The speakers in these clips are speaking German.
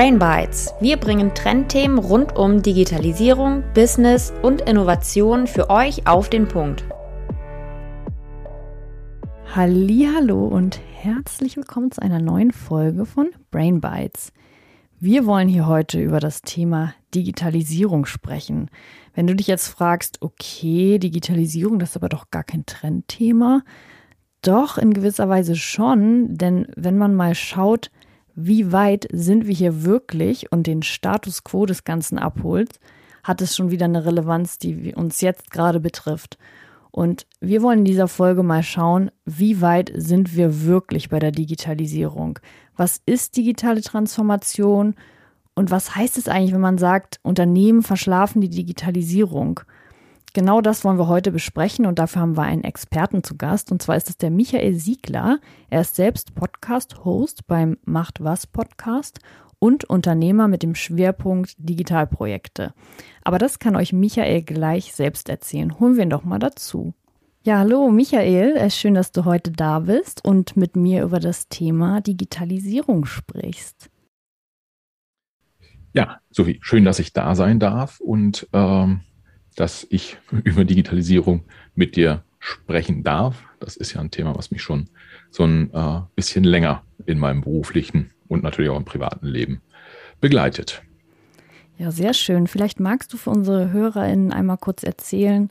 Brain Bites. Wir bringen Trendthemen rund um Digitalisierung, Business und Innovation für euch auf den Punkt. Hallo und herzlich willkommen zu einer neuen Folge von Brain Bites. Wir wollen hier heute über das Thema Digitalisierung sprechen. Wenn du dich jetzt fragst, okay, Digitalisierung, das ist aber doch gar kein Trendthema. Doch, in gewisser Weise schon, denn wenn man mal schaut, wie weit sind wir hier wirklich und den Status quo des Ganzen abholt, hat es schon wieder eine Relevanz, die uns jetzt gerade betrifft. Und wir wollen in dieser Folge mal schauen, wie weit sind wir wirklich bei der Digitalisierung? Was ist digitale Transformation? Und was heißt es eigentlich, wenn man sagt, Unternehmen verschlafen die Digitalisierung? Genau das wollen wir heute besprechen und dafür haben wir einen Experten zu Gast. Und zwar ist es der Michael Siegler. Er ist selbst Podcast-Host beim Macht was Podcast und Unternehmer mit dem Schwerpunkt Digitalprojekte. Aber das kann euch Michael gleich selbst erzählen. Holen wir ihn doch mal dazu. Ja, hallo Michael, es ist schön, dass du heute da bist und mit mir über das Thema Digitalisierung sprichst. Ja, Sophie, schön, dass ich da sein darf und ähm, dass ich über Digitalisierung mit dir sprechen darf. Das ist ja ein Thema, was mich schon so ein äh, bisschen länger in meinem beruflichen und natürlich auch im privaten Leben begleitet. Ja, sehr schön. Vielleicht magst du für unsere HörerInnen einmal kurz erzählen,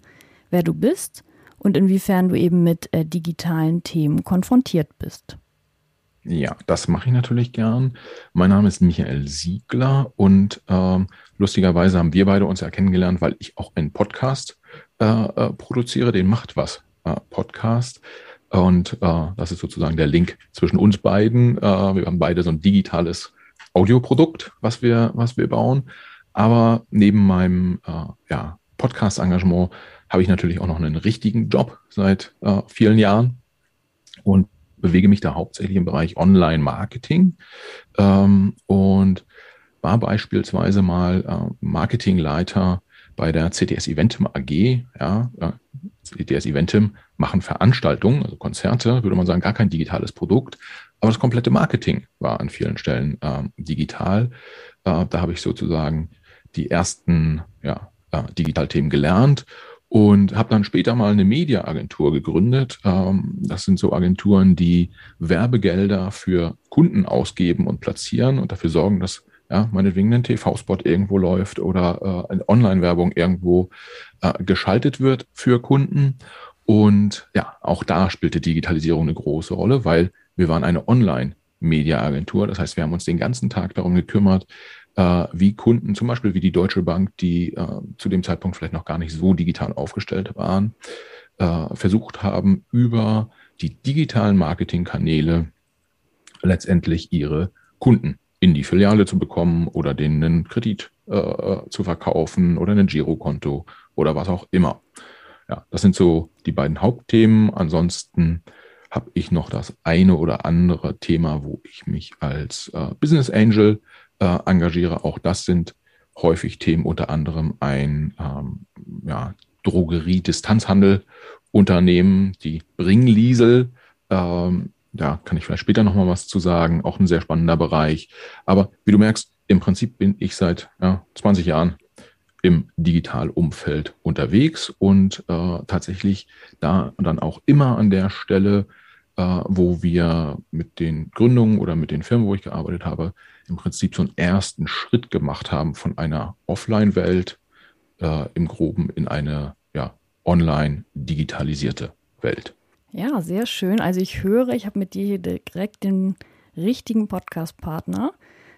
wer du bist und inwiefern du eben mit äh, digitalen Themen konfrontiert bist. Ja, das mache ich natürlich gern. Mein Name ist Michael Siegler und ähm, lustigerweise haben wir beide uns ja kennengelernt, weil ich auch einen Podcast äh, äh, produziere, den Macht was äh, Podcast. Und äh, das ist sozusagen der Link zwischen uns beiden. Äh, wir haben beide so ein digitales Audioprodukt, was wir, was wir bauen. Aber neben meinem äh, ja, Podcast-Engagement habe ich natürlich auch noch einen richtigen Job seit äh, vielen Jahren. Und bewege mich da hauptsächlich im Bereich Online-Marketing ähm, und war beispielsweise mal äh, Marketingleiter bei der CTS Eventim AG. Ja, äh, CTS Eventim machen Veranstaltungen, also Konzerte, würde man sagen, gar kein digitales Produkt, aber das komplette Marketing war an vielen Stellen äh, digital. Da habe ich sozusagen die ersten ja, äh, Digitalthemen gelernt und habe dann später mal eine Mediaagentur gegründet. Ähm, das sind so Agenturen, die Werbegelder für Kunden ausgeben und platzieren und dafür sorgen, dass ja, meinetwegen ein TV-Spot irgendwo läuft oder äh, eine Online-Werbung irgendwo äh, geschaltet wird für Kunden. Und ja, auch da spielte Digitalisierung eine große Rolle, weil wir waren eine Online-Media-Agentur. Das heißt, wir haben uns den ganzen Tag darum gekümmert, wie Kunden, zum Beispiel wie die Deutsche Bank, die äh, zu dem Zeitpunkt vielleicht noch gar nicht so digital aufgestellt waren, äh, versucht haben, über die digitalen Marketingkanäle letztendlich ihre Kunden in die Filiale zu bekommen oder denen einen Kredit äh, zu verkaufen oder ein Girokonto oder was auch immer. Ja, das sind so die beiden Hauptthemen. Ansonsten habe ich noch das eine oder andere Thema, wo ich mich als äh, Business Angel äh, engagiere. Auch das sind häufig Themen, unter anderem ein ähm, ja, Drogerie-Distanzhandel Unternehmen, die Bringliesel. Ähm, da kann ich vielleicht später nochmal was zu sagen. Auch ein sehr spannender Bereich. Aber wie du merkst, im Prinzip bin ich seit ja, 20 Jahren im Digitalumfeld unterwegs und äh, tatsächlich da dann auch immer an der Stelle, wo wir mit den Gründungen oder mit den Firmen, wo ich gearbeitet habe, im Prinzip so einen ersten Schritt gemacht haben von einer Offline-Welt äh, im Groben in eine ja, online digitalisierte Welt. Ja, sehr schön. Also ich höre, ich habe mit dir hier direkt den richtigen Podcast-Partner.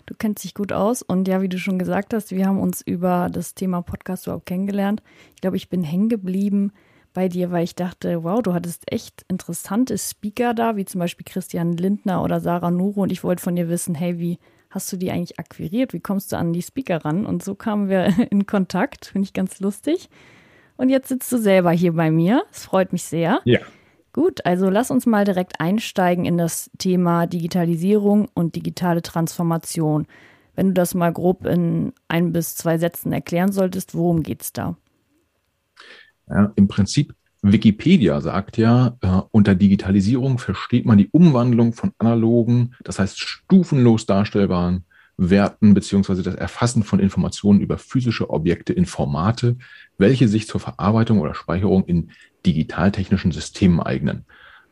Du kennst dich gut aus und ja, wie du schon gesagt hast, wir haben uns über das Thema Podcast überhaupt kennengelernt. Ich glaube, ich bin hängen geblieben bei dir, weil ich dachte, wow, du hattest echt interessante Speaker da, wie zum Beispiel Christian Lindner oder Sarah Nuro und ich wollte von dir wissen, hey, wie hast du die eigentlich akquiriert? Wie kommst du an die Speaker ran? Und so kamen wir in Kontakt, finde ich ganz lustig. Und jetzt sitzt du selber hier bei mir. Es freut mich sehr. Ja. Gut, also lass uns mal direkt einsteigen in das Thema Digitalisierung und digitale Transformation. Wenn du das mal grob in ein bis zwei Sätzen erklären solltest, worum geht es da? Ja, Im Prinzip, Wikipedia sagt ja, äh, unter Digitalisierung versteht man die Umwandlung von analogen, das heißt stufenlos darstellbaren Werten beziehungsweise das Erfassen von Informationen über physische Objekte in Formate, welche sich zur Verarbeitung oder Speicherung in digitaltechnischen Systemen eignen.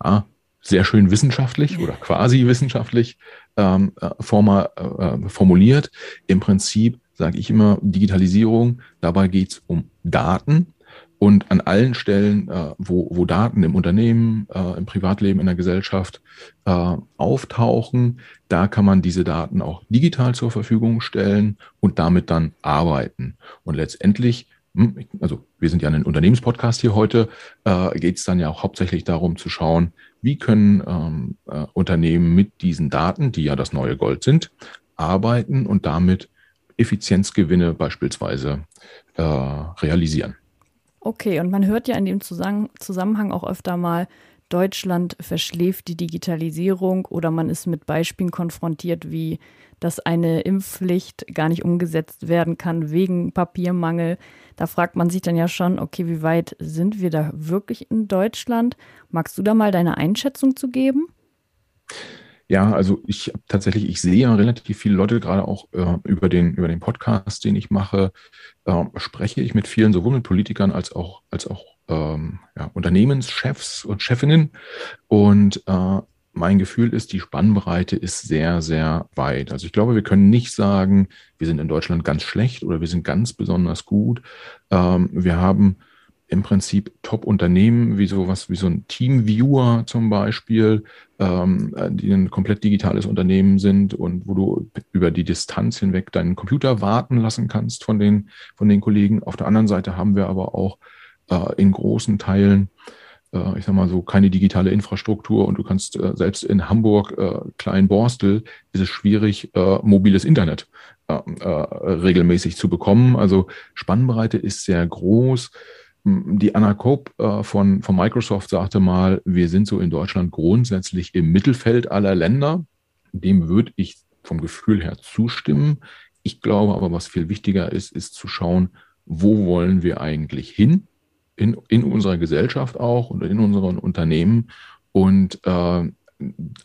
Ja, sehr schön wissenschaftlich oder quasi wissenschaftlich ähm, äh, forma, äh, formuliert. Im Prinzip sage ich immer Digitalisierung, dabei geht es um Daten, und an allen Stellen, äh, wo, wo Daten im Unternehmen, äh, im Privatleben, in der Gesellschaft äh, auftauchen, da kann man diese Daten auch digital zur Verfügung stellen und damit dann arbeiten. Und letztendlich, hm, also wir sind ja ein Unternehmenspodcast hier heute, äh, geht es dann ja auch hauptsächlich darum zu schauen, wie können ähm, äh, Unternehmen mit diesen Daten, die ja das neue Gold sind, arbeiten und damit Effizienzgewinne beispielsweise äh, realisieren. Okay, und man hört ja in dem Zusammenhang auch öfter mal, Deutschland verschläft die Digitalisierung oder man ist mit Beispielen konfrontiert, wie dass eine Impfpflicht gar nicht umgesetzt werden kann wegen Papiermangel. Da fragt man sich dann ja schon, okay, wie weit sind wir da wirklich in Deutschland? Magst du da mal deine Einschätzung zu geben? Ja, also ich tatsächlich, ich sehe ja relativ viele Leute, gerade auch äh, über, den, über den Podcast, den ich mache, äh, spreche ich mit vielen, sowohl mit Politikern als auch, als auch ähm, ja, Unternehmenschefs und Chefinnen. Und äh, mein Gefühl ist, die Spannbreite ist sehr, sehr weit. Also ich glaube, wir können nicht sagen, wir sind in Deutschland ganz schlecht oder wir sind ganz besonders gut. Ähm, wir haben im Prinzip Top-Unternehmen wie sowas wie so ein Teamviewer zum Beispiel, ähm, die ein komplett digitales Unternehmen sind und wo du über die Distanz hinweg deinen Computer warten lassen kannst von den, von den Kollegen. Auf der anderen Seite haben wir aber auch äh, in großen Teilen, äh, ich sag mal so, keine digitale Infrastruktur und du kannst äh, selbst in Hamburg, äh, Kleinborstel, ist es schwierig, äh, mobiles Internet äh, äh, regelmäßig zu bekommen. Also Spannbreite ist sehr groß. Die Anna Cope äh, von, von Microsoft sagte mal, wir sind so in Deutschland grundsätzlich im Mittelfeld aller Länder. Dem würde ich vom Gefühl her zustimmen. Ich glaube aber, was viel wichtiger ist, ist zu schauen, wo wollen wir eigentlich hin? In, in unserer Gesellschaft auch und in unseren Unternehmen. Und äh,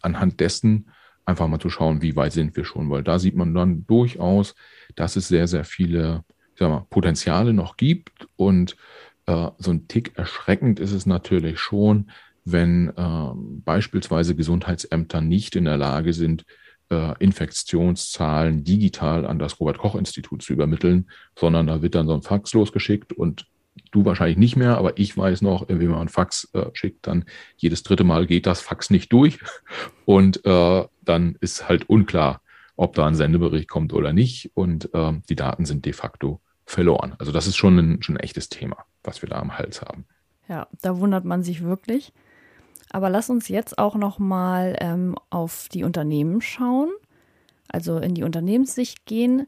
anhand dessen einfach mal zu schauen, wie weit sind wir schon, weil da sieht man dann durchaus, dass es sehr, sehr viele ich sag mal, Potenziale noch gibt und äh, so ein Tick erschreckend ist es natürlich schon, wenn äh, beispielsweise Gesundheitsämter nicht in der Lage sind, äh, Infektionszahlen digital an das Robert Koch Institut zu übermitteln, sondern da wird dann so ein Fax losgeschickt und du wahrscheinlich nicht mehr, aber ich weiß noch, wenn man ein Fax äh, schickt, dann jedes dritte Mal geht das Fax nicht durch und äh, dann ist halt unklar, ob da ein Sendebericht kommt oder nicht und äh, die Daten sind de facto verloren. Also das ist schon ein, schon ein echtes Thema, was wir da am Hals haben. Ja, da wundert man sich wirklich. Aber lass uns jetzt auch noch mal ähm, auf die Unternehmen schauen, also in die Unternehmenssicht gehen.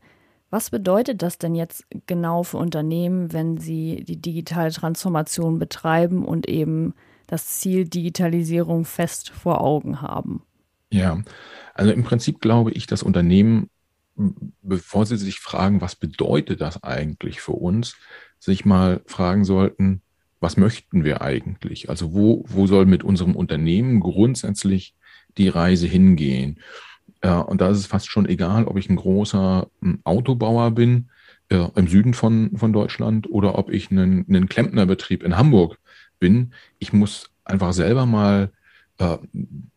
Was bedeutet das denn jetzt genau für Unternehmen, wenn sie die digitale Transformation betreiben und eben das Ziel Digitalisierung fest vor Augen haben? Ja, also im Prinzip glaube ich, dass Unternehmen bevor Sie sich fragen, was bedeutet das eigentlich für uns, sich mal fragen sollten, was möchten wir eigentlich? Also wo, wo soll mit unserem Unternehmen grundsätzlich die Reise hingehen? Äh, und da ist es fast schon egal, ob ich ein großer hm, Autobauer bin äh, im Süden von, von Deutschland oder ob ich einen, einen Klempnerbetrieb in Hamburg bin. Ich muss einfach selber mal äh,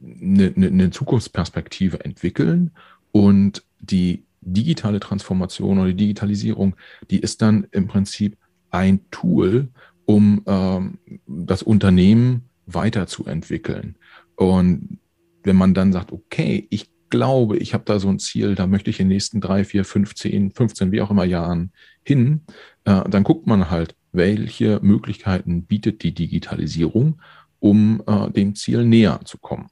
eine, eine Zukunftsperspektive entwickeln und die digitale Transformation oder die Digitalisierung, die ist dann im Prinzip ein Tool, um ähm, das Unternehmen weiterzuentwickeln. Und wenn man dann sagt, okay, ich glaube, ich habe da so ein Ziel, da möchte ich in den nächsten drei, vier, 15, 15, wie auch immer Jahren hin, äh, dann guckt man halt, welche Möglichkeiten bietet die Digitalisierung, um äh, dem Ziel näher zu kommen.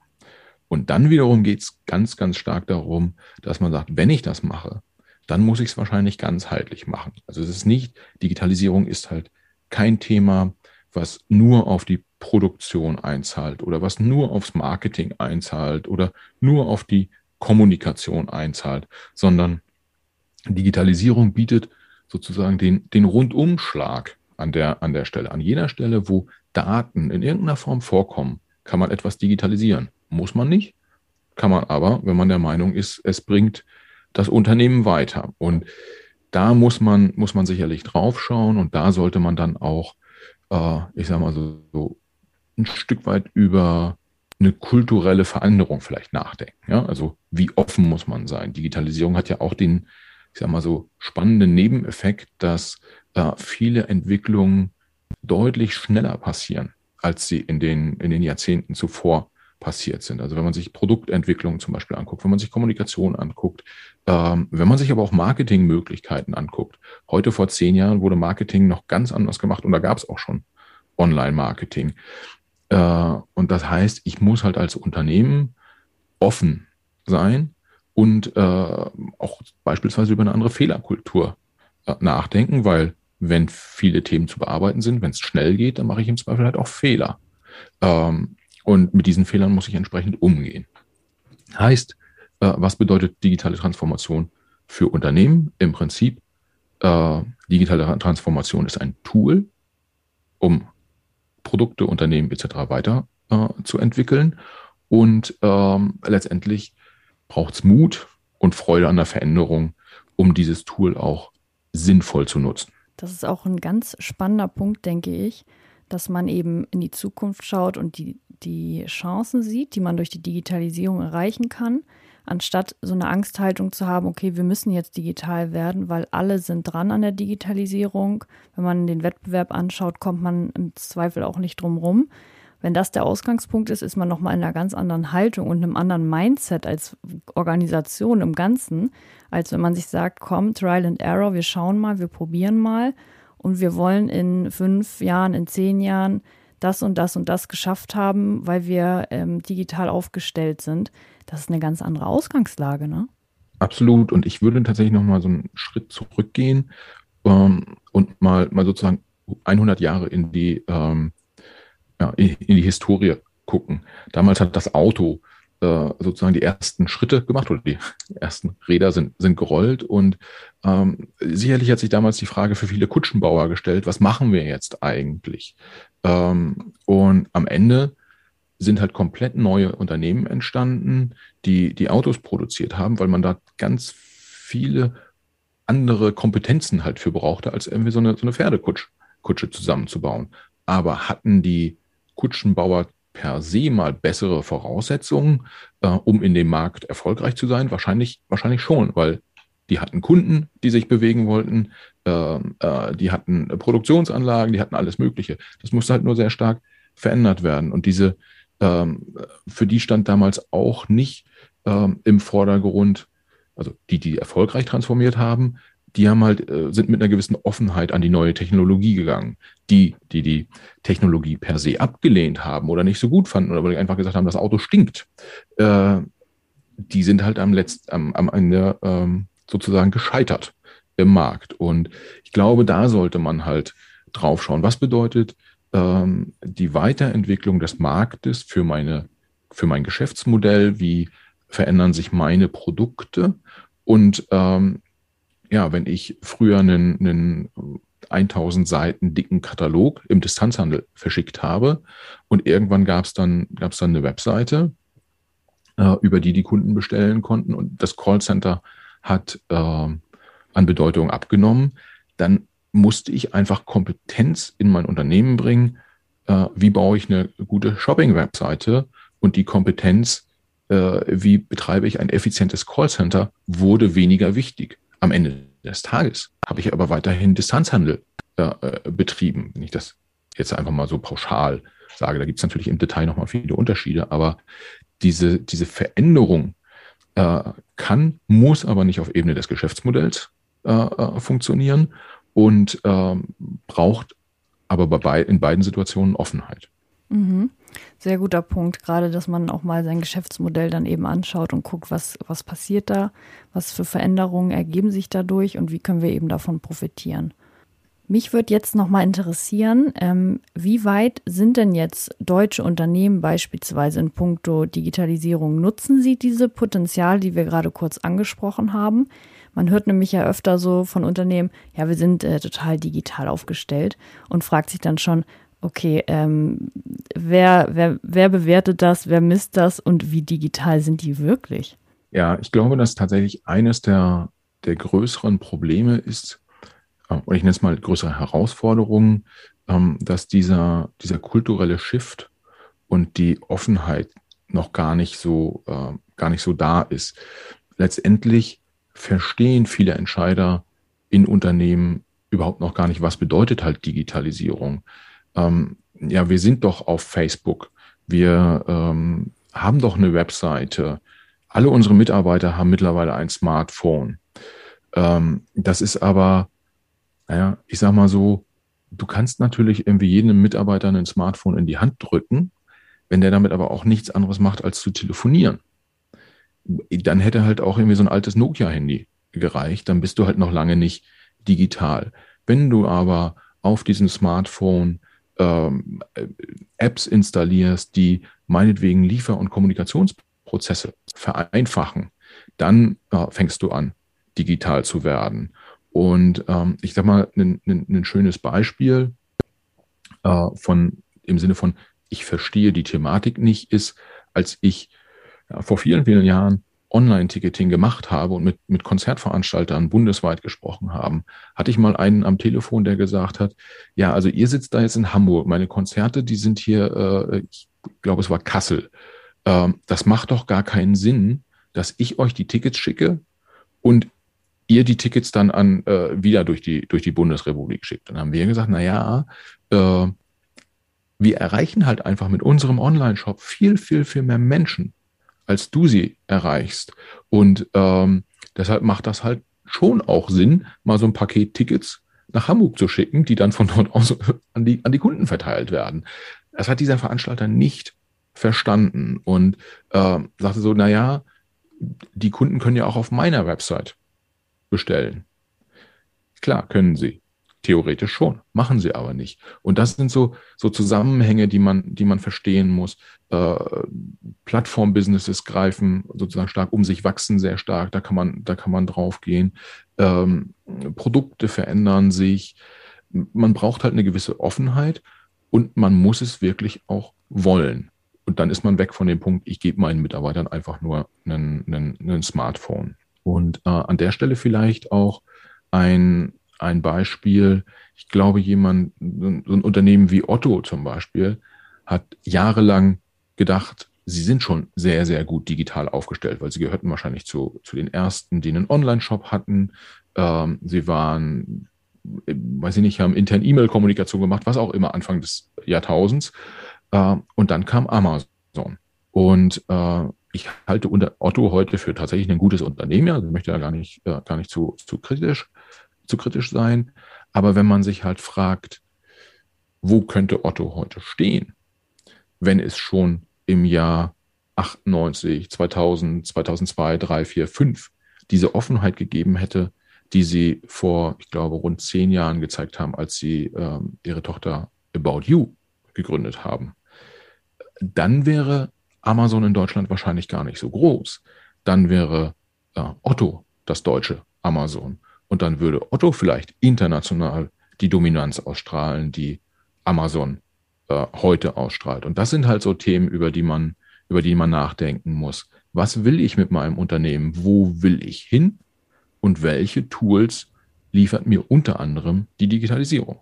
Und dann wiederum geht es ganz, ganz stark darum, dass man sagt, wenn ich das mache, dann muss ich es wahrscheinlich ganzheitlich machen. Also es ist nicht, Digitalisierung ist halt kein Thema, was nur auf die Produktion einzahlt oder was nur aufs Marketing einzahlt oder nur auf die Kommunikation einzahlt, sondern Digitalisierung bietet sozusagen den, den Rundumschlag an der, an der Stelle. An jeder Stelle, wo Daten in irgendeiner Form vorkommen, kann man etwas digitalisieren. Muss man nicht, kann man aber, wenn man der Meinung ist, es bringt das Unternehmen weiter. Und da muss man, muss man sicherlich drauf schauen und da sollte man dann auch, äh, ich sag mal so, so ein Stück weit über eine kulturelle Veränderung vielleicht nachdenken. Ja? Also wie offen muss man sein? Digitalisierung hat ja auch den, ich sag mal so, spannenden Nebeneffekt, dass äh, viele Entwicklungen deutlich schneller passieren, als sie in den, in den Jahrzehnten zuvor passiert sind. Also wenn man sich Produktentwicklung zum Beispiel anguckt, wenn man sich Kommunikation anguckt, ähm, wenn man sich aber auch Marketingmöglichkeiten anguckt. Heute vor zehn Jahren wurde Marketing noch ganz anders gemacht und da gab es auch schon Online-Marketing. Äh, und das heißt, ich muss halt als Unternehmen offen sein und äh, auch beispielsweise über eine andere Fehlerkultur äh, nachdenken, weil wenn viele Themen zu bearbeiten sind, wenn es schnell geht, dann mache ich im Zweifel halt auch Fehler. Ähm, und mit diesen Fehlern muss ich entsprechend umgehen. Heißt, äh, was bedeutet digitale Transformation für Unternehmen? Im Prinzip, äh, digitale Transformation ist ein Tool, um Produkte, Unternehmen etc. weiter äh, zu entwickeln. Und ähm, letztendlich braucht es Mut und Freude an der Veränderung, um dieses Tool auch sinnvoll zu nutzen. Das ist auch ein ganz spannender Punkt, denke ich, dass man eben in die Zukunft schaut und die, die Chancen sieht, die man durch die Digitalisierung erreichen kann, anstatt so eine Angsthaltung zu haben, okay, wir müssen jetzt digital werden, weil alle sind dran an der Digitalisierung. Wenn man den Wettbewerb anschaut, kommt man im Zweifel auch nicht drum rum. Wenn das der Ausgangspunkt ist, ist man nochmal in einer ganz anderen Haltung und einem anderen Mindset als Organisation im Ganzen, als wenn man sich sagt, komm, Trial and Error, wir schauen mal, wir probieren mal und wir wollen in fünf Jahren, in zehn Jahren das und das und das geschafft haben, weil wir ähm, digital aufgestellt sind. Das ist eine ganz andere Ausgangslage, ne? Absolut. Und ich würde tatsächlich noch mal so einen Schritt zurückgehen ähm, und mal, mal sozusagen 100 Jahre in die, ähm, ja, in, in die Historie gucken. Damals hat das Auto äh, sozusagen die ersten Schritte gemacht oder die ersten Räder sind, sind gerollt. Und ähm, sicherlich hat sich damals die Frage für viele Kutschenbauer gestellt, was machen wir jetzt eigentlich? Ähm, und am Ende sind halt komplett neue Unternehmen entstanden, die die Autos produziert haben, weil man da ganz viele andere Kompetenzen halt für brauchte, als irgendwie so eine, so eine Pferdekutsche zusammenzubauen. Aber hatten die Kutschenbauer per se mal bessere Voraussetzungen, äh, um in dem Markt erfolgreich zu sein? Wahrscheinlich, wahrscheinlich schon, weil die hatten Kunden, die sich bewegen wollten, äh, äh, die hatten Produktionsanlagen, die hatten alles Mögliche. Das musste halt nur sehr stark verändert werden. Und diese, ähm, für die stand damals auch nicht ähm, im Vordergrund, also die, die erfolgreich transformiert haben, die haben halt, äh, sind mit einer gewissen Offenheit an die neue Technologie gegangen. Die, die die Technologie per se abgelehnt haben oder nicht so gut fanden oder einfach gesagt haben, das Auto stinkt, äh, die sind halt am, Letzt, am, am Ende ähm, sozusagen gescheitert im Markt. Und ich glaube, da sollte man halt drauf schauen. Was bedeutet ähm, die Weiterentwicklung des Marktes für meine, für mein Geschäftsmodell? Wie verändern sich meine Produkte? Und ähm, ja, wenn ich früher einen, einen 1000 Seiten dicken Katalog im Distanzhandel verschickt habe und irgendwann gab es dann, gab's dann eine Webseite, äh, über die die Kunden bestellen konnten und das Callcenter hat äh, an Bedeutung abgenommen, dann musste ich einfach Kompetenz in mein Unternehmen bringen. Äh, wie baue ich eine gute Shopping-Webseite? Und die Kompetenz, äh, wie betreibe ich ein effizientes Callcenter, wurde weniger wichtig. Am Ende des Tages habe ich aber weiterhin Distanzhandel äh, äh, betrieben. Wenn ich das jetzt einfach mal so pauschal sage, da gibt es natürlich im Detail nochmal viele Unterschiede, aber diese, diese Veränderung äh, kann, muss aber nicht auf Ebene des Geschäftsmodells äh, äh funktionieren und ähm, braucht aber bei, in beiden Situationen Offenheit. Mhm. Sehr guter Punkt, gerade dass man auch mal sein Geschäftsmodell dann eben anschaut und guckt, was, was passiert da, was für Veränderungen ergeben sich dadurch und wie können wir eben davon profitieren. Mich würde jetzt nochmal interessieren, ähm, wie weit sind denn jetzt deutsche Unternehmen beispielsweise in puncto Digitalisierung? Nutzen sie diese Potenzial, die wir gerade kurz angesprochen haben? Man hört nämlich ja öfter so von Unternehmen, ja, wir sind äh, total digital aufgestellt und fragt sich dann schon, okay, ähm, wer, wer, wer bewertet das, wer misst das und wie digital sind die wirklich? Ja, ich glaube, dass tatsächlich eines der, der größeren Probleme ist, äh, und ich nenne es mal größere Herausforderungen, ähm, dass dieser, dieser kulturelle Shift und die Offenheit noch gar nicht so, äh, gar nicht so da ist. Letztendlich verstehen viele Entscheider in Unternehmen überhaupt noch gar nicht, was bedeutet halt Digitalisierung. Ähm, ja, wir sind doch auf Facebook, wir ähm, haben doch eine Webseite, alle unsere Mitarbeiter haben mittlerweile ein Smartphone. Ähm, das ist aber, naja, ich sag mal so, du kannst natürlich irgendwie jedem Mitarbeiter ein Smartphone in die Hand drücken, wenn der damit aber auch nichts anderes macht, als zu telefonieren. Dann hätte halt auch irgendwie so ein altes Nokia-Handy gereicht, dann bist du halt noch lange nicht digital. Wenn du aber auf diesem Smartphone ähm, Apps installierst, die meinetwegen Liefer- und Kommunikationsprozesse vereinfachen, dann äh, fängst du an, digital zu werden. Und ähm, ich sag mal, ein schönes Beispiel äh, von im Sinne von ich verstehe die Thematik nicht, ist, als ich ja, vor vielen, vielen Jahren Online-Ticketing gemacht habe und mit, mit Konzertveranstaltern bundesweit gesprochen haben, hatte ich mal einen am Telefon, der gesagt hat, ja, also ihr sitzt da jetzt in Hamburg, meine Konzerte, die sind hier, äh, ich glaube, es war Kassel. Ähm, das macht doch gar keinen Sinn, dass ich euch die Tickets schicke und ihr die Tickets dann an äh, wieder durch die, durch die Bundesrepublik schickt. Dann haben wir gesagt, na ja, äh, wir erreichen halt einfach mit unserem Online-Shop viel, viel, viel mehr Menschen als du sie erreichst. Und ähm, deshalb macht das halt schon auch Sinn, mal so ein Paket Tickets nach Hamburg zu schicken, die dann von dort aus an die, an die Kunden verteilt werden. Das hat dieser Veranstalter nicht verstanden und äh, sagte so, na ja, die Kunden können ja auch auf meiner Website bestellen. Klar, können sie. Theoretisch schon, machen sie aber nicht. Und das sind so, so Zusammenhänge, die man, die man verstehen muss. Äh, Plattform-Businesses greifen sozusagen stark um sich, wachsen sehr stark, da kann man, da kann man drauf gehen. Ähm, Produkte verändern sich. Man braucht halt eine gewisse Offenheit und man muss es wirklich auch wollen. Und dann ist man weg von dem Punkt, ich gebe meinen Mitarbeitern einfach nur einen Smartphone. Und äh, an der Stelle vielleicht auch ein, ein Beispiel. Ich glaube, jemand, so ein Unternehmen wie Otto zum Beispiel, hat jahrelang gedacht, sie sind schon sehr, sehr gut digital aufgestellt, weil sie gehörten wahrscheinlich zu, zu den ersten, die einen Online-Shop hatten. Ähm, sie waren, weiß ich nicht, haben intern E-Mail-Kommunikation gemacht, was auch immer Anfang des Jahrtausends. Äh, und dann kam Amazon. Und äh, ich halte unter Otto heute für tatsächlich ein gutes Unternehmen. Also ich möchte da gar nicht, äh, gar nicht zu, zu kritisch zu kritisch sein. Aber wenn man sich halt fragt, wo könnte Otto heute stehen, wenn es schon im Jahr 98, 2000, 2002, 3, 4, 5 diese Offenheit gegeben hätte, die sie vor, ich glaube, rund zehn Jahren gezeigt haben, als sie ähm, ihre Tochter About You gegründet haben. Dann wäre Amazon in Deutschland wahrscheinlich gar nicht so groß. Dann wäre äh, Otto das deutsche Amazon. Und dann würde Otto vielleicht international die Dominanz ausstrahlen, die Amazon äh, heute ausstrahlt. Und das sind halt so Themen, über die man, über die man nachdenken muss. Was will ich mit meinem Unternehmen? Wo will ich hin? Und welche Tools liefert mir unter anderem die Digitalisierung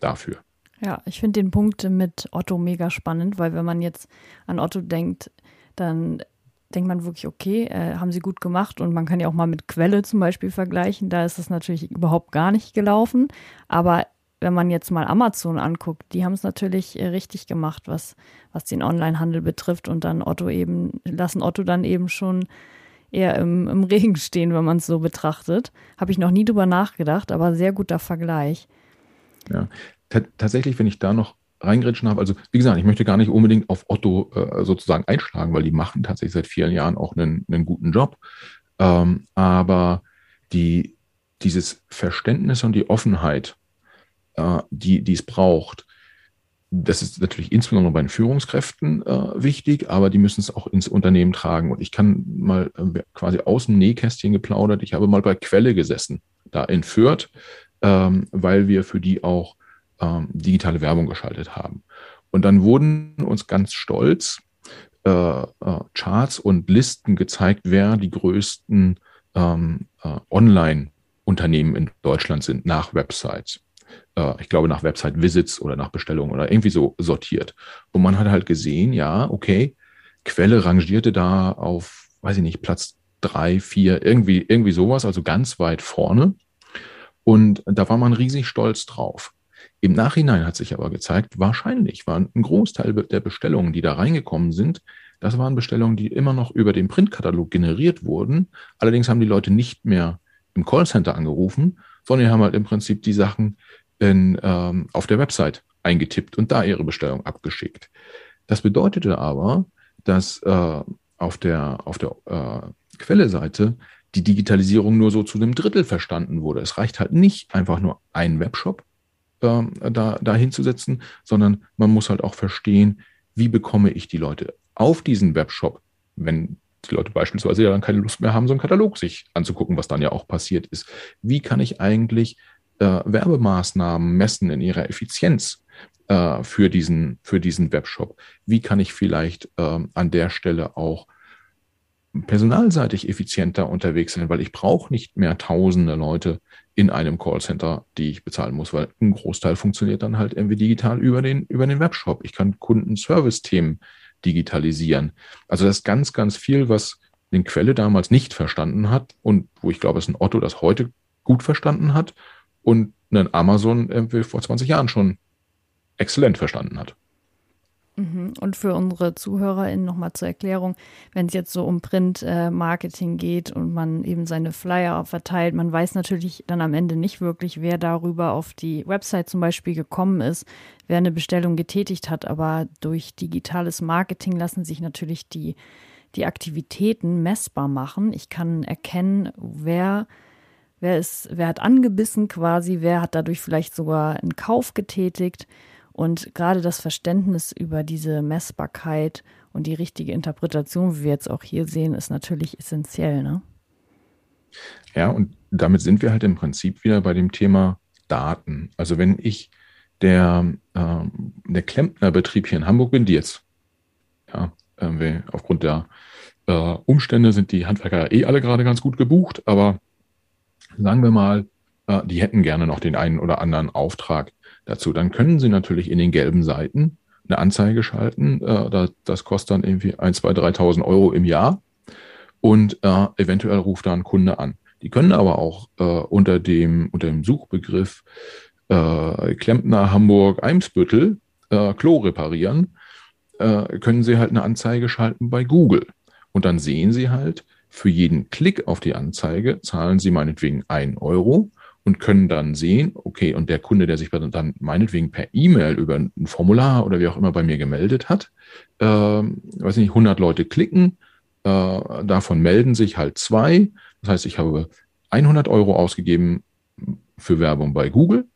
dafür? Ja, ich finde den Punkt mit Otto mega spannend, weil wenn man jetzt an Otto denkt, dann denkt man wirklich, okay, äh, haben sie gut gemacht und man kann ja auch mal mit Quelle zum Beispiel vergleichen. Da ist es natürlich überhaupt gar nicht gelaufen. Aber wenn man jetzt mal Amazon anguckt, die haben es natürlich äh, richtig gemacht, was, was den Onlinehandel betrifft und dann Otto eben, lassen Otto dann eben schon eher im, im Regen stehen, wenn man es so betrachtet. Habe ich noch nie drüber nachgedacht, aber sehr guter Vergleich. Ja, tatsächlich, wenn ich da noch reingritschen habe. Also wie gesagt, ich möchte gar nicht unbedingt auf Otto äh, sozusagen einschlagen, weil die machen tatsächlich seit vielen Jahren auch einen, einen guten Job. Ähm, aber die, dieses Verständnis und die Offenheit, äh, die, die es braucht, das ist natürlich insbesondere bei den Führungskräften äh, wichtig, aber die müssen es auch ins Unternehmen tragen. Und ich kann mal äh, quasi aus dem Nähkästchen geplaudert. Ich habe mal bei Quelle gesessen, da in Fürth, ähm, weil wir für die auch ähm, digitale Werbung geschaltet haben. Und dann wurden uns ganz stolz äh, äh, Charts und Listen gezeigt, wer die größten ähm, äh, Online-Unternehmen in Deutschland sind nach Websites. Äh, ich glaube nach Website-Visits oder nach Bestellungen oder irgendwie so sortiert. Und man hat halt gesehen, ja, okay, Quelle rangierte da auf, weiß ich nicht, Platz drei, vier, irgendwie, irgendwie sowas, also ganz weit vorne. Und da war man riesig stolz drauf. Im Nachhinein hat sich aber gezeigt, wahrscheinlich waren ein Großteil der Bestellungen, die da reingekommen sind, das waren Bestellungen, die immer noch über den Printkatalog generiert wurden. Allerdings haben die Leute nicht mehr im Callcenter angerufen, sondern haben halt im Prinzip die Sachen in, ähm, auf der Website eingetippt und da ihre Bestellung abgeschickt. Das bedeutete aber, dass äh, auf der, auf der äh, Quelle-Seite die Digitalisierung nur so zu einem Drittel verstanden wurde. Es reicht halt nicht einfach nur einen Webshop da, da hinzusetzen, sondern man muss halt auch verstehen, wie bekomme ich die Leute auf diesen Webshop, wenn die Leute beispielsweise ja dann keine Lust mehr haben, so einen Katalog sich anzugucken, was dann ja auch passiert ist. Wie kann ich eigentlich äh, Werbemaßnahmen messen in ihrer Effizienz äh, für, diesen, für diesen Webshop? Wie kann ich vielleicht äh, an der Stelle auch personalseitig effizienter unterwegs sein, weil ich brauche nicht mehr tausende Leute in einem Callcenter, die ich bezahlen muss, weil ein Großteil funktioniert dann halt irgendwie digital über den, über den Webshop. Ich kann Kundenservice-Themen digitalisieren. Also das ist ganz, ganz viel, was den Quelle damals nicht verstanden hat und wo ich glaube, es ein Otto das heute gut verstanden hat und ein Amazon irgendwie vor 20 Jahren schon exzellent verstanden hat. Mhm. Und für unsere ZuhörerInnen nochmal zur Erklärung, wenn es jetzt so um Print-Marketing geht und man eben seine Flyer verteilt, man weiß natürlich dann am Ende nicht wirklich, wer darüber auf die Website zum Beispiel gekommen ist, wer eine Bestellung getätigt hat, aber durch digitales Marketing lassen sich natürlich die, die Aktivitäten messbar machen. Ich kann erkennen, wer Wer, ist, wer hat angebissen quasi? Wer hat dadurch vielleicht sogar einen Kauf getätigt? Und gerade das Verständnis über diese Messbarkeit und die richtige Interpretation, wie wir jetzt auch hier sehen, ist natürlich essentiell. Ne? Ja, und damit sind wir halt im Prinzip wieder bei dem Thema Daten. Also wenn ich der, äh, der Klempnerbetrieb hier in Hamburg bin, die jetzt, ja, äh, aufgrund der äh, Umstände sind die Handwerker eh alle gerade ganz gut gebucht, aber sagen wir mal, äh, die hätten gerne noch den einen oder anderen Auftrag dazu. Dann können Sie natürlich in den gelben Seiten eine Anzeige schalten. Äh, das kostet dann irgendwie 1, 2, 3.000 Euro im Jahr und äh, eventuell ruft da ein Kunde an. Die können aber auch äh, unter, dem, unter dem Suchbegriff Klempner Hamburg Eimsbüttel Klo reparieren, können Sie halt eine Anzeige schalten bei Google. Und dann sehen Sie halt, für jeden Klick auf die Anzeige zahlen Sie meinetwegen 1 Euro und können dann sehen, okay, und der Kunde, der sich dann meinetwegen per E-Mail über ein Formular oder wie auch immer bei mir gemeldet hat, äh, weiß nicht, 100 Leute klicken, äh, davon melden sich halt zwei. Das heißt, ich habe 100 Euro ausgegeben für Werbung bei Google,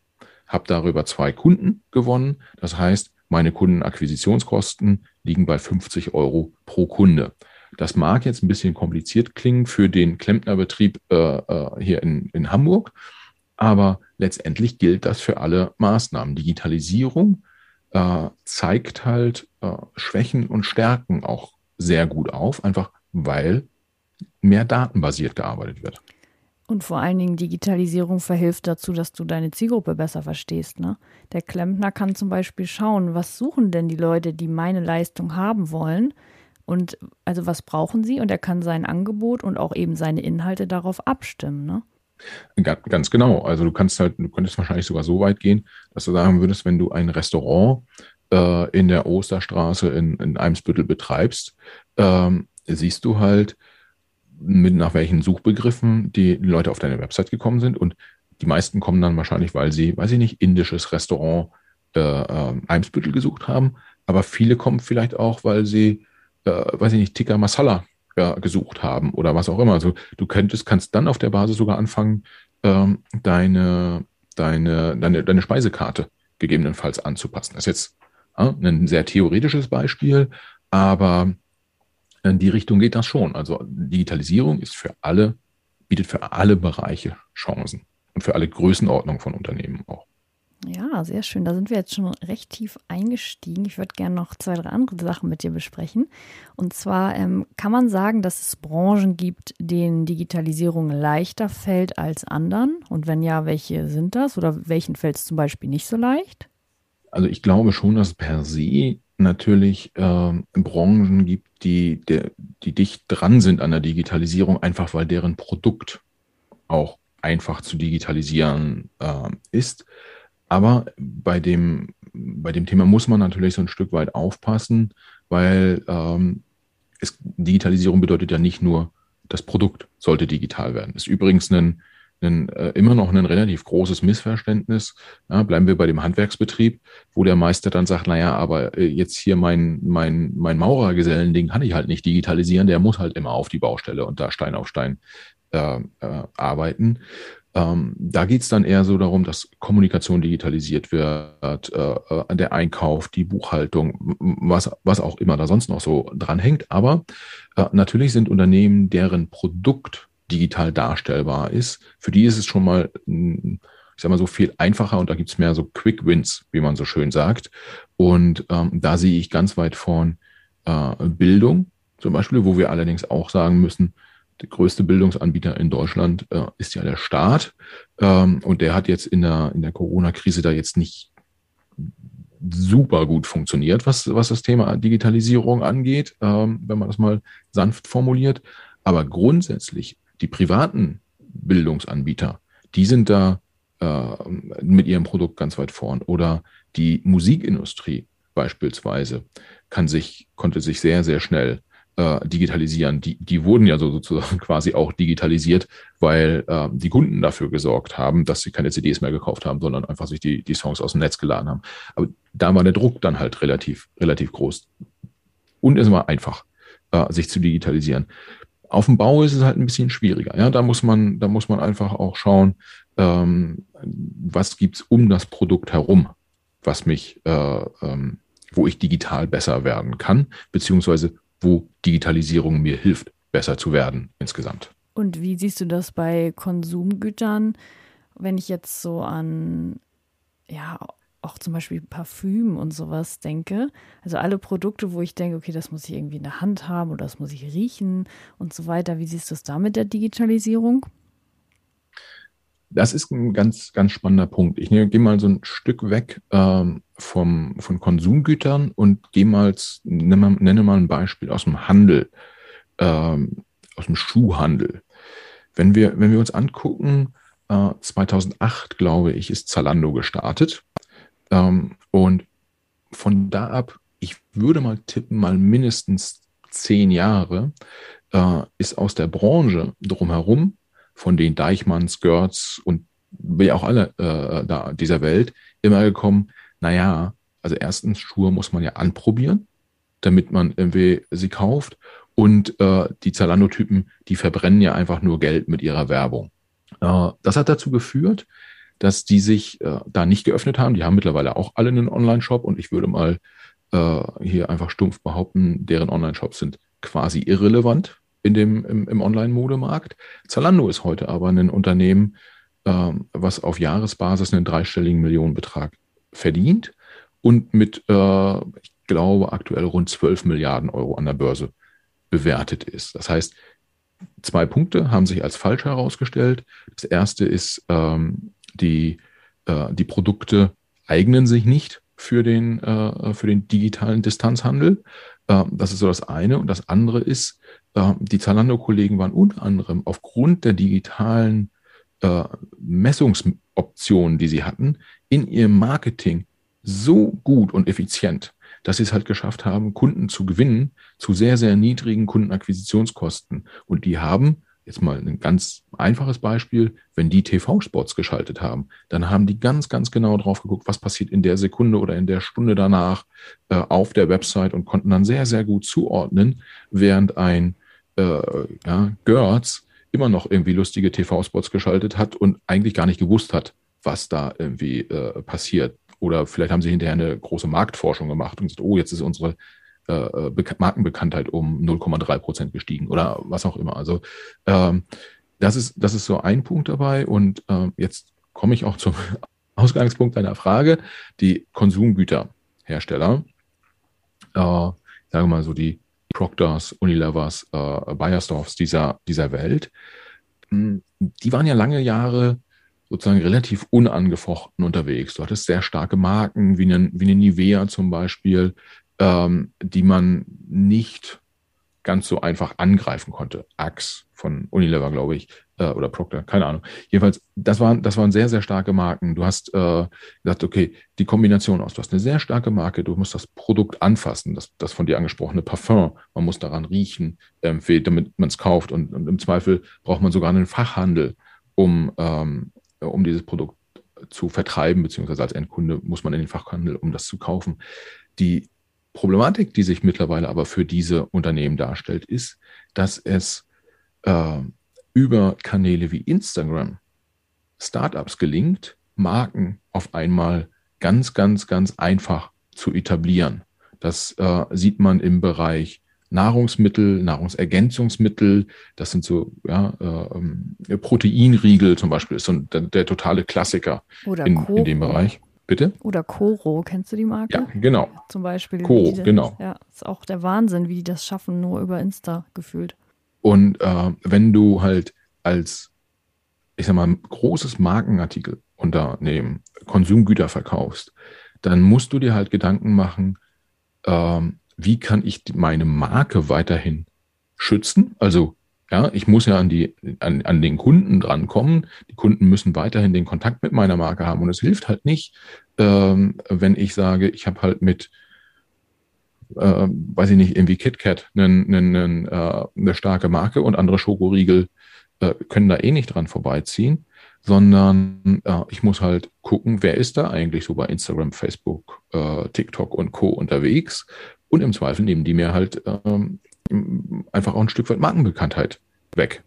habe darüber zwei Kunden gewonnen. Das heißt, meine Kundenakquisitionskosten liegen bei 50 Euro pro Kunde. Das mag jetzt ein bisschen kompliziert klingen für den Klempnerbetrieb äh, äh hier in, in Hamburg. Aber letztendlich gilt das für alle Maßnahmen. Digitalisierung äh, zeigt halt äh, Schwächen und Stärken auch sehr gut auf, einfach weil mehr datenbasiert gearbeitet wird. Und vor allen Dingen Digitalisierung verhilft dazu, dass du deine Zielgruppe besser verstehst. Ne? Der Klempner kann zum Beispiel schauen, was suchen denn die Leute, die meine Leistung haben wollen und also was brauchen sie und er kann sein Angebot und auch eben seine Inhalte darauf abstimmen. Ne? Ganz genau. Also du kannst halt, du könntest wahrscheinlich sogar so weit gehen, dass du sagen würdest, wenn du ein Restaurant äh, in der Osterstraße in, in Eimsbüttel betreibst, ähm, siehst du halt, mit nach welchen Suchbegriffen die Leute auf deine Website gekommen sind. Und die meisten kommen dann wahrscheinlich, weil sie, weiß ich nicht, indisches Restaurant äh, äh, Eimsbüttel gesucht haben. Aber viele kommen vielleicht auch, weil sie, äh, weiß ich nicht, Tikka Masala ja, gesucht haben oder was auch immer. Also du könntest, kannst dann auf der Basis sogar anfangen, ähm, deine, deine, deine, deine Speisekarte gegebenenfalls anzupassen. Das ist jetzt äh, ein sehr theoretisches Beispiel, aber in die Richtung geht das schon. Also Digitalisierung ist für alle, bietet für alle Bereiche Chancen und für alle Größenordnungen von Unternehmen auch. Ja, sehr schön. Da sind wir jetzt schon recht tief eingestiegen. Ich würde gerne noch zwei, drei andere Sachen mit dir besprechen. Und zwar ähm, kann man sagen, dass es Branchen gibt, denen Digitalisierung leichter fällt als anderen. Und wenn ja, welche sind das? Oder welchen fällt es zum Beispiel nicht so leicht? Also ich glaube schon, dass per se natürlich äh, Branchen gibt, die, der, die dicht dran sind an der Digitalisierung, einfach weil deren Produkt auch einfach zu digitalisieren äh, ist. Aber bei dem, bei dem Thema muss man natürlich so ein Stück weit aufpassen, weil ähm, es, Digitalisierung bedeutet ja nicht nur, das Produkt sollte digital werden. Das ist übrigens ein, ein, äh, immer noch ein relativ großes Missverständnis. Ja, bleiben wir bei dem Handwerksbetrieb, wo der Meister dann sagt, naja, aber äh, jetzt hier mein, mein, mein Maurergesellending kann ich halt nicht digitalisieren, der muss halt immer auf die Baustelle und da Stein auf Stein äh, äh, arbeiten. Ähm, da geht es dann eher so darum, dass Kommunikation digitalisiert wird, äh, äh, der Einkauf, die Buchhaltung, was, was auch immer da sonst noch so dran hängt. Aber äh, natürlich sind Unternehmen, deren Produkt digital darstellbar ist, für die ist es schon mal, ich sag mal so viel einfacher und da gibt es mehr so Quick Wins, wie man so schön sagt. Und ähm, da sehe ich ganz weit vorn äh, Bildung zum Beispiel, wo wir allerdings auch sagen müssen, der größte Bildungsanbieter in Deutschland äh, ist ja der Staat. Ähm, und der hat jetzt in der, in der Corona-Krise da jetzt nicht super gut funktioniert, was, was das Thema Digitalisierung angeht, ähm, wenn man das mal sanft formuliert. Aber grundsätzlich, die privaten Bildungsanbieter, die sind da äh, mit ihrem Produkt ganz weit vorn. Oder die Musikindustrie beispielsweise kann sich, konnte sich sehr, sehr schnell äh, digitalisieren. Die, die wurden ja so sozusagen quasi auch digitalisiert, weil äh, die Kunden dafür gesorgt haben, dass sie keine CDs mehr gekauft haben, sondern einfach sich die, die Songs aus dem Netz geladen haben. Aber da war der Druck dann halt relativ, relativ groß. Und es war einfach, äh, sich zu digitalisieren. Auf dem Bau ist es halt ein bisschen schwieriger. Ja, da muss man, da muss man einfach auch schauen, ähm, was gibt's um das Produkt herum, was mich, äh, ähm, wo ich digital besser werden kann, beziehungsweise wo Digitalisierung mir hilft, besser zu werden insgesamt. Und wie siehst du das bei Konsumgütern, wenn ich jetzt so an, ja, auch zum Beispiel Parfüm und sowas denke? Also alle Produkte, wo ich denke, okay, das muss ich irgendwie in der Hand haben oder das muss ich riechen und so weiter. Wie siehst du es da mit der Digitalisierung? Das ist ein ganz, ganz spannender Punkt. Ich gehe mal so ein Stück weg ähm, vom, von Konsumgütern und gehe mal, nenne, nenne mal ein Beispiel aus dem Handel, ähm, aus dem Schuhhandel. Wenn wir, wenn wir uns angucken, äh, 2008, glaube ich, ist Zalando gestartet. Ähm, und von da ab, ich würde mal tippen, mal mindestens zehn Jahre, äh, ist aus der Branche drumherum von den Deichmanns, Görz und wie auch alle äh, da dieser Welt immer gekommen, naja, also erstens Schuhe muss man ja anprobieren, damit man irgendwie sie kauft. Und äh, die Zalando-Typen, die verbrennen ja einfach nur Geld mit ihrer Werbung. Äh, das hat dazu geführt, dass die sich äh, da nicht geöffnet haben. Die haben mittlerweile auch alle einen Online-Shop und ich würde mal äh, hier einfach stumpf behaupten, deren Online-Shops sind quasi irrelevant in dem, im, im Online-Modemarkt. Zalando ist heute aber ein Unternehmen, ähm, was auf Jahresbasis einen dreistelligen Millionenbetrag verdient und mit, äh, ich glaube, aktuell rund 12 Milliarden Euro an der Börse bewertet ist. Das heißt, zwei Punkte haben sich als falsch herausgestellt. Das erste ist, ähm, die, äh, die Produkte eignen sich nicht für den, äh, für den digitalen Distanzhandel. Ähm, das ist so das eine. Und das andere ist, die Zalando-Kollegen waren unter anderem aufgrund der digitalen äh, Messungsoptionen, die sie hatten, in ihrem Marketing so gut und effizient, dass sie es halt geschafft haben, Kunden zu gewinnen zu sehr, sehr niedrigen Kundenakquisitionskosten. Und die haben jetzt mal ein ganz einfaches Beispiel, wenn die TV-Spots geschaltet haben, dann haben die ganz, ganz genau drauf geguckt, was passiert in der Sekunde oder in der Stunde danach äh, auf der Website und konnten dann sehr, sehr gut zuordnen, während ein äh, ja, Görz immer noch irgendwie lustige TV-Spots geschaltet hat und eigentlich gar nicht gewusst hat, was da irgendwie äh, passiert. Oder vielleicht haben sie hinterher eine große Marktforschung gemacht und gesagt, oh, jetzt ist unsere äh, äh Markenbekanntheit um 0,3 Prozent gestiegen oder was auch immer. Also ähm, das ist, das ist so ein Punkt dabei. Und ähm, jetzt komme ich auch zum Ausgangspunkt deiner Frage, die Konsumgüterhersteller, äh, sagen wir mal so die Proctors, Unilevers, äh, Bayersdorfs dieser, dieser Welt, hm, die waren ja lange Jahre sozusagen relativ unangefochten unterwegs. Du hattest sehr starke Marken, wie eine, wie eine Nivea zum Beispiel, ähm, die man nicht ganz so einfach angreifen konnte. Axe von Unilever, glaube ich, äh, oder Procter, keine Ahnung. Jedenfalls, das waren, das waren sehr, sehr starke Marken. Du hast äh, gesagt, okay, die Kombination aus, du hast eine sehr starke Marke, du musst das Produkt anfassen, das, das von dir angesprochene Parfum, man muss daran riechen, ähm, damit man es kauft und, und, im Zweifel braucht man sogar einen Fachhandel, um, ähm, um dieses Produkt zu vertreiben, beziehungsweise als Endkunde muss man in den Fachhandel, um das zu kaufen. Die Problematik, die sich mittlerweile aber für diese Unternehmen darstellt, ist, dass es äh, über Kanäle wie Instagram Startups gelingt, Marken auf einmal ganz, ganz, ganz einfach zu etablieren. Das äh, sieht man im Bereich Nahrungsmittel, Nahrungsergänzungsmittel, das sind so ja, äh, Proteinriegel zum Beispiel, ist so der, der totale Klassiker in, in, dem Bereich. Bitte? Oder Coro, kennst du die Marke? Ja, genau. Zum Beispiel. Coro, genau. Ja, ist auch der Wahnsinn, wie die das schaffen, nur über Insta gefühlt. Und äh, wenn du halt als, ich sag mal, großes Markenartikelunternehmen Konsumgüter verkaufst, dann musst du dir halt Gedanken machen, äh, wie kann ich meine Marke weiterhin schützen? Also ja, ich muss ja an, die, an, an den Kunden drankommen. Die Kunden müssen weiterhin den Kontakt mit meiner Marke haben. Und es hilft halt nicht, ähm, wenn ich sage, ich habe halt mit, äh, weiß ich nicht, irgendwie KitKat einen, einen, äh, eine starke Marke und andere Schokoriegel äh, können da eh nicht dran vorbeiziehen, sondern äh, ich muss halt gucken, wer ist da eigentlich so bei Instagram, Facebook, äh, TikTok und Co. unterwegs. Und im Zweifel nehmen die mir halt ähm, einfach auch ein Stück weit Markenbekanntheit weg.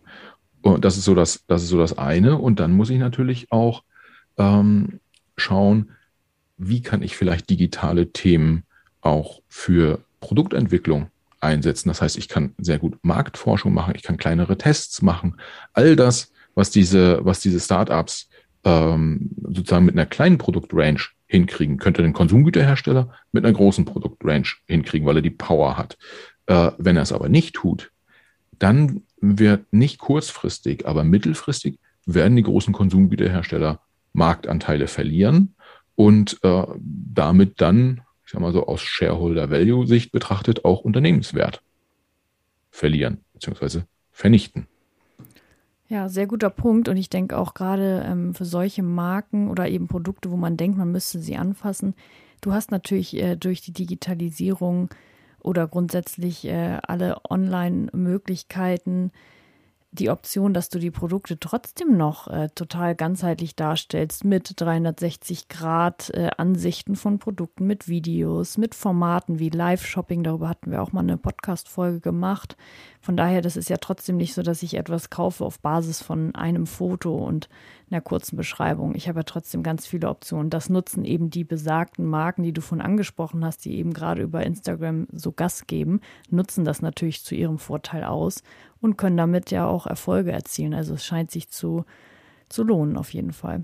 Und das ist so das, das ist so das eine. Und dann muss ich natürlich auch ähm, schauen, wie kann ich vielleicht digitale Themen auch für Produktentwicklung einsetzen. Das heißt, ich kann sehr gut Marktforschung machen, ich kann kleinere Tests machen. All das, was diese, was diese Startups ähm, sozusagen mit einer kleinen Produktrange hinkriegen, könnte ein Konsumgüterhersteller mit einer großen Produktrange hinkriegen, weil er die Power hat. Äh, wenn er es aber nicht tut, dann wird nicht kurzfristig, aber mittelfristig werden die großen Konsumgüterhersteller Marktanteile verlieren und äh, damit dann, ich sag mal so aus Shareholder-Value-Sicht betrachtet, auch Unternehmenswert verlieren bzw. vernichten. Ja, sehr guter Punkt. Und ich denke auch gerade ähm, für solche Marken oder eben Produkte, wo man denkt, man müsste sie anfassen. Du hast natürlich äh, durch die Digitalisierung oder grundsätzlich äh, alle Online-Möglichkeiten die Option, dass du die Produkte trotzdem noch äh, total ganzheitlich darstellst mit 360 Grad äh, Ansichten von Produkten, mit Videos, mit Formaten wie Live-Shopping. Darüber hatten wir auch mal eine Podcast-Folge gemacht. Von daher, das ist ja trotzdem nicht so, dass ich etwas kaufe auf Basis von einem Foto und einer kurzen Beschreibung. Ich habe ja trotzdem ganz viele Optionen. Das nutzen eben die besagten Marken, die du von angesprochen hast, die eben gerade über Instagram so Gas geben, nutzen das natürlich zu ihrem Vorteil aus und können damit ja auch Erfolge erzielen. Also es scheint sich zu, zu lohnen, auf jeden Fall.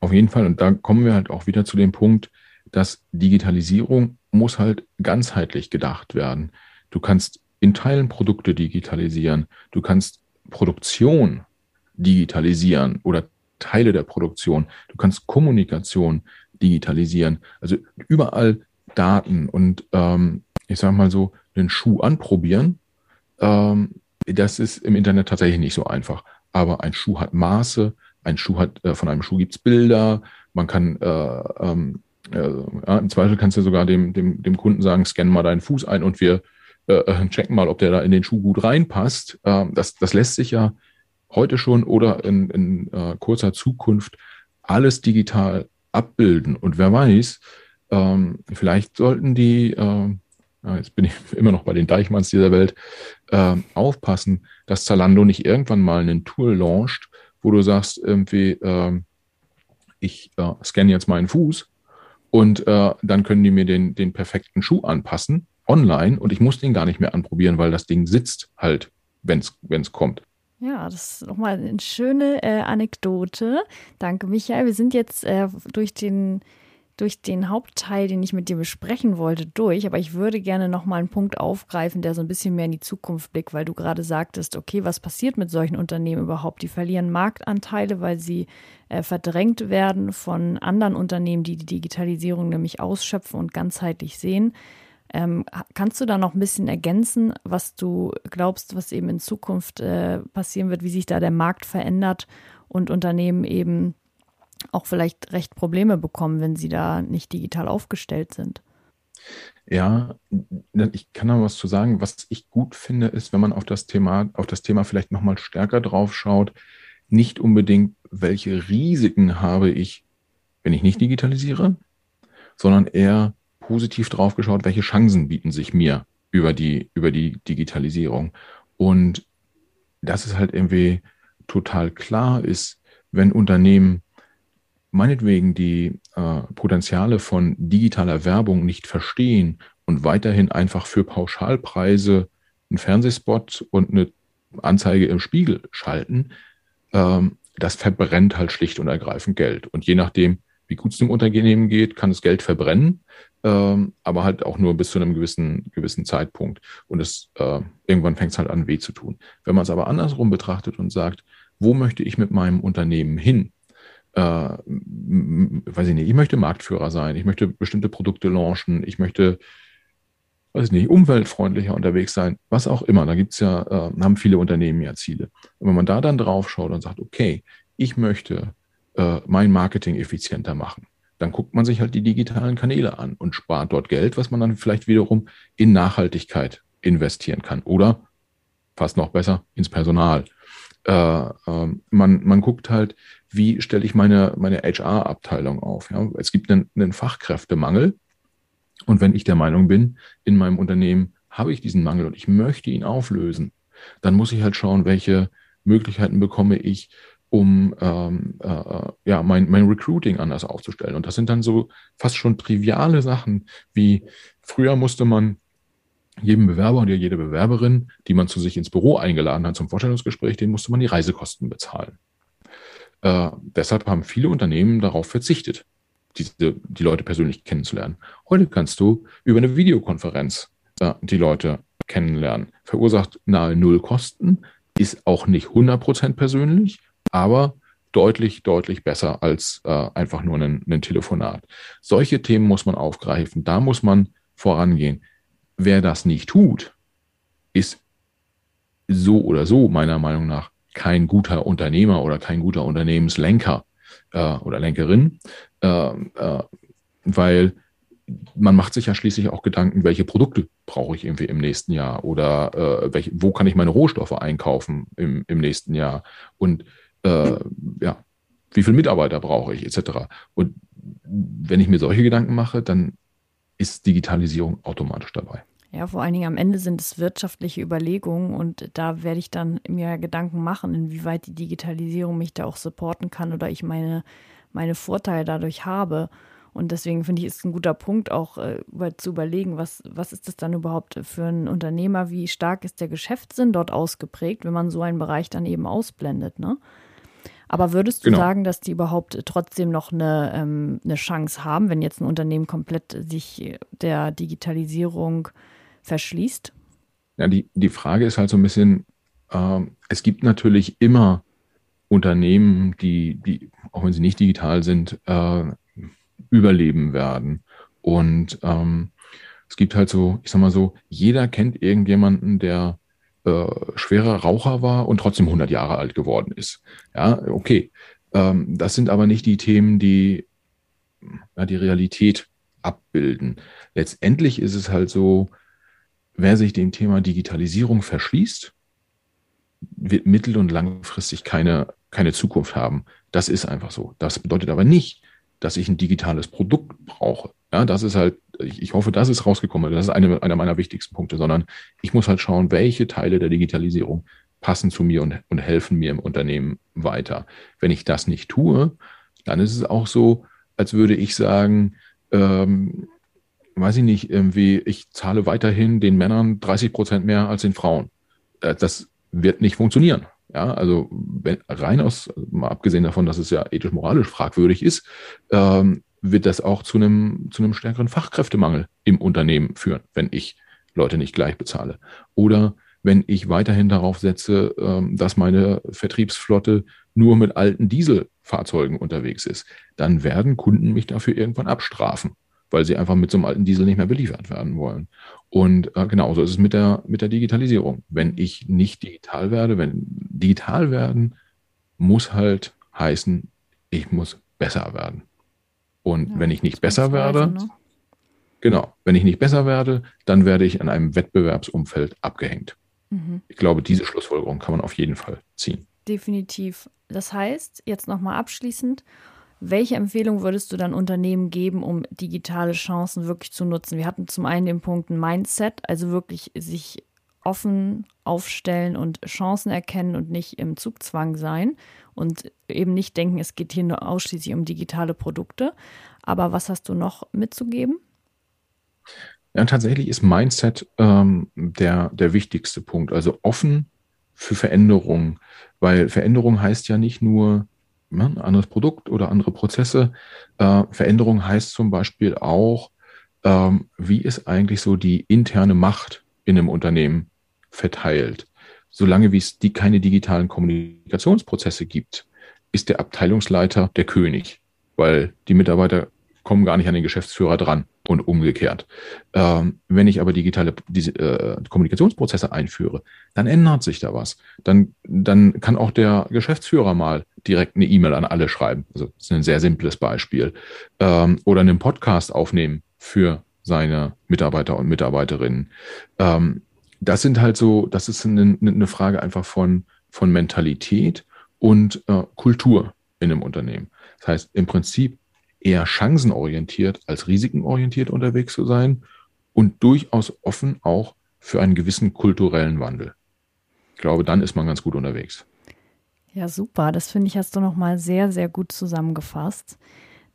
Auf jeden Fall. Und da kommen wir halt auch wieder zu dem Punkt, dass Digitalisierung muss halt ganzheitlich gedacht werden. Du kannst in Teilen Produkte digitalisieren. Du kannst Produktion digitalisieren oder Teile der Produktion. Du kannst Kommunikation digitalisieren. Also überall Daten und ähm, ich sage mal so, den Schuh anprobieren ähm, das ist im Internet tatsächlich nicht so einfach. Aber ein Schuh hat Maße, ein Schuh hat, äh, von einem Schuh gibt's Bilder, man kann äh, ähm, äh, im Zweifel kannst du sogar dem, dem, dem Kunden sagen, scan mal deinen Fuß ein und wir äh, äh checken mal, ob der da in den Schuh gut reinpasst. Ähm, das, das lässt sich ja heute schon oder in, in äh, kurzer Zukunft alles digital abbilden. Und wer weiß, ähm, vielleicht sollten die, äh, jetzt bin ich immer noch bei den Deichmanns dieser Welt, äh, aufpassen, dass Zalando nicht irgendwann mal einen Tool launcht, wo du sagst, irgendwie, äh, ich äh, scanne jetzt meinen Fuß und äh, dann können die mir den, den perfekten Schuh anpassen, online, und ich muss den gar nicht mehr anprobieren, weil das Ding sitzt halt, wenn es kommt. Ja, das ist nochmal eine schöne äh, Anekdote. Danke, Michael. Wir sind jetzt äh, durch den durch den Hauptteil, den ich mit dir besprechen wollte, durch. Aber ich würde gerne noch mal einen Punkt aufgreifen, der so ein bisschen mehr in die Zukunft blickt, weil du gerade sagtest, okay, was passiert mit solchen Unternehmen überhaupt? Die verlieren Marktanteile, weil sie äh, verdrängt werden von anderen Unternehmen, die die Digitalisierung nämlich ausschöpfen und ganzheitlich sehen. Ähm, kannst du da noch ein bisschen ergänzen, was du glaubst, was eben in Zukunft äh, passieren wird, wie sich da der Markt verändert und Unternehmen eben auch vielleicht recht Probleme bekommen, wenn sie da nicht digital aufgestellt sind? Ja, ich kann da was zu sagen. Was ich gut finde, ist, wenn man auf das Thema, auf das Thema vielleicht nochmal stärker drauf schaut, nicht unbedingt, welche Risiken habe ich, wenn ich nicht digitalisiere, sondern eher, positiv drauf geschaut, welche Chancen bieten sich mir über die, über die Digitalisierung. Und das ist halt irgendwie total klar ist, wenn Unternehmen meinetwegen die äh, Potenziale von digitaler Werbung nicht verstehen und weiterhin einfach für Pauschalpreise einen Fernsehspot und eine Anzeige im Spiegel schalten, ähm, das verbrennt halt schlicht und ergreifend Geld. Und je nachdem, wie gut es dem Unternehmen geht, kann es Geld verbrennen ähm, aber halt auch nur bis zu einem gewissen, gewissen Zeitpunkt. Und es äh, irgendwann fängt es halt an, weh zu tun. Wenn man es aber andersrum betrachtet und sagt, wo möchte ich mit meinem Unternehmen hin? Äh, weiß ich nicht, ich möchte Marktführer sein, ich möchte bestimmte Produkte launchen, ich möchte, weiß ich nicht, umweltfreundlicher unterwegs sein, was auch immer. Da gibt's ja, äh, haben viele Unternehmen ja Ziele. Und wenn man da dann drauf schaut und sagt, okay, ich möchte äh, mein Marketing effizienter machen dann guckt man sich halt die digitalen Kanäle an und spart dort Geld, was man dann vielleicht wiederum in Nachhaltigkeit investieren kann. Oder fast noch besser ins Personal. Äh, äh, man, man guckt halt, wie stelle ich meine, meine HR-Abteilung auf. Ja? Es gibt einen, einen Fachkräftemangel. Und wenn ich der Meinung bin, in meinem Unternehmen habe ich diesen Mangel und ich möchte ihn auflösen, dann muss ich halt schauen, welche Möglichkeiten bekomme ich, um ähm, äh, ja, mein, mein Recruiting anders aufzustellen. Und das sind dann so fast schon triviale Sachen, wie früher musste man jedem Bewerber und jede Bewerberin, die man zu sich ins Büro eingeladen hat zum Vorstellungsgespräch, den musste man die Reisekosten bezahlen. Äh, deshalb haben viele Unternehmen darauf verzichtet, diese, die Leute persönlich kennenzulernen. Heute kannst du über eine Videokonferenz äh, die Leute kennenlernen. Verursacht nahe Null Kosten, ist auch nicht 100% persönlich, aber deutlich, deutlich besser als äh, einfach nur ein, ein Telefonat. Solche Themen muss man aufgreifen, da muss man vorangehen. Wer das nicht tut, ist so oder so meiner Meinung nach kein guter Unternehmer oder kein guter Unternehmenslenker äh, oder Lenkerin, äh, äh, weil man macht sich ja schließlich auch Gedanken, welche Produkte brauche ich irgendwie im nächsten Jahr oder äh, welche, wo kann ich meine Rohstoffe einkaufen im, im nächsten Jahr und äh, ja, wie viele Mitarbeiter brauche ich, etc. Und wenn ich mir solche Gedanken mache, dann ist Digitalisierung automatisch dabei. Ja, vor allen Dingen am Ende sind es wirtschaftliche Überlegungen und da werde ich dann mir Gedanken machen, inwieweit die Digitalisierung mich da auch supporten kann oder ich meine, meine Vorteile dadurch habe. Und deswegen finde ich, ist ein guter Punkt auch äh, zu überlegen, was, was ist das dann überhaupt für ein Unternehmer, wie stark ist der Geschäftssinn dort ausgeprägt, wenn man so einen Bereich dann eben ausblendet, ne? Aber würdest du genau. sagen, dass die überhaupt trotzdem noch eine, ähm, eine Chance haben, wenn jetzt ein Unternehmen komplett sich der Digitalisierung verschließt? Ja, die, die Frage ist halt so ein bisschen, äh, es gibt natürlich immer Unternehmen, die, die, auch wenn sie nicht digital sind, äh, überleben werden. Und ähm, es gibt halt so, ich sag mal so, jeder kennt irgendjemanden, der äh, schwerer Raucher war und trotzdem 100 Jahre alt geworden ist. Ja, okay. Ähm, das sind aber nicht die Themen, die ja, die Realität abbilden. Letztendlich ist es halt so, wer sich dem Thema Digitalisierung verschließt, wird mittel- und langfristig keine, keine Zukunft haben. Das ist einfach so. Das bedeutet aber nicht, dass ich ein digitales Produkt brauche. Ja, das ist halt, ich, hoffe, das ist rausgekommen. Das ist eine, einer meiner wichtigsten Punkte, sondern ich muss halt schauen, welche Teile der Digitalisierung passen zu mir und, und helfen mir im Unternehmen weiter. Wenn ich das nicht tue, dann ist es auch so, als würde ich sagen, ähm, weiß ich nicht, irgendwie, ich zahle weiterhin den Männern 30 Prozent mehr als den Frauen. Äh, das wird nicht funktionieren. Ja, also wenn, rein aus, mal abgesehen davon, dass es ja ethisch-moralisch fragwürdig ist, ähm, wird das auch zu einem, zu einem stärkeren Fachkräftemangel im Unternehmen führen, wenn ich Leute nicht gleich bezahle. Oder wenn ich weiterhin darauf setze, ähm, dass meine Vertriebsflotte nur mit alten Dieselfahrzeugen unterwegs ist, dann werden Kunden mich dafür irgendwann abstrafen, weil sie einfach mit so einem alten Diesel nicht mehr beliefert werden wollen. Und äh, genauso ist es mit der, mit der Digitalisierung. Wenn ich nicht digital werde, wenn digital werden, muss halt heißen, ich muss besser werden. Und ja, wenn ich nicht besser werde, ne? genau, wenn ich nicht besser werde, dann werde ich in einem Wettbewerbsumfeld abgehängt. Mhm. Ich glaube, diese Schlussfolgerung kann man auf jeden Fall ziehen. Definitiv. Das heißt, jetzt nochmal abschließend, welche Empfehlung würdest du dann Unternehmen geben, um digitale Chancen wirklich zu nutzen? Wir hatten zum einen den Punkt Mindset, also wirklich sich offen aufstellen und Chancen erkennen und nicht im Zugzwang sein und eben nicht denken, es geht hier nur ausschließlich um digitale Produkte. Aber was hast du noch mitzugeben? Ja, tatsächlich ist Mindset ähm, der, der wichtigste Punkt. Also offen für Veränderung, weil Veränderung heißt ja nicht nur ja, ein anderes Produkt oder andere Prozesse. Äh, Veränderung heißt zum Beispiel auch, ähm, wie ist eigentlich so die interne Macht in einem Unternehmen verteilt. Solange wie es die keine digitalen Kommunikationsprozesse gibt, ist der Abteilungsleiter der König, weil die Mitarbeiter kommen gar nicht an den Geschäftsführer dran und umgekehrt. Ähm, wenn ich aber digitale diese, äh, Kommunikationsprozesse einführe, dann ändert sich da was. Dann, dann kann auch der Geschäftsführer mal direkt eine E-Mail an alle schreiben. Also das ist ein sehr simples Beispiel. Ähm, oder einen Podcast aufnehmen für seine Mitarbeiter und Mitarbeiterinnen. Ähm, das sind halt so, das ist eine, eine Frage einfach von, von Mentalität und äh, Kultur in einem Unternehmen. Das heißt, im Prinzip eher chancenorientiert als risikenorientiert unterwegs zu sein und durchaus offen auch für einen gewissen kulturellen Wandel. Ich glaube, dann ist man ganz gut unterwegs. Ja, super. Das finde ich, hast du nochmal sehr, sehr gut zusammengefasst.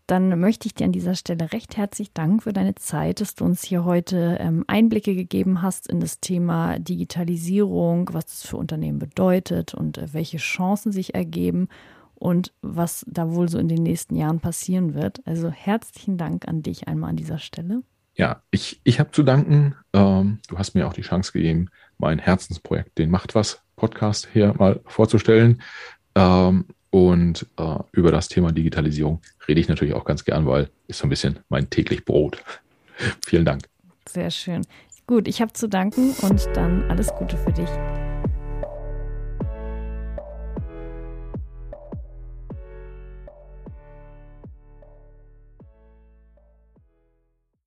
Dann möchte ich dir an dieser Stelle recht herzlich danken für deine Zeit, dass du uns hier heute ähm, Einblicke gegeben hast in das Thema Digitalisierung, was das für Unternehmen bedeutet und äh, welche Chancen sich ergeben und was da wohl so in den nächsten Jahren passieren wird. Also herzlichen Dank an dich einmal an dieser Stelle. Ja, ich, ich habe zu danken. Ähm, du hast mir auch die Chance gegeben, mein Herzensprojekt, den Macht was Podcast hier mal vorzustellen. Ähm, und äh, über das Thema Digitalisierung rede ich natürlich auch ganz gern, weil ist so ein bisschen mein täglich Brot. Vielen Dank. Sehr schön. Gut, ich habe zu danken und dann alles Gute für dich.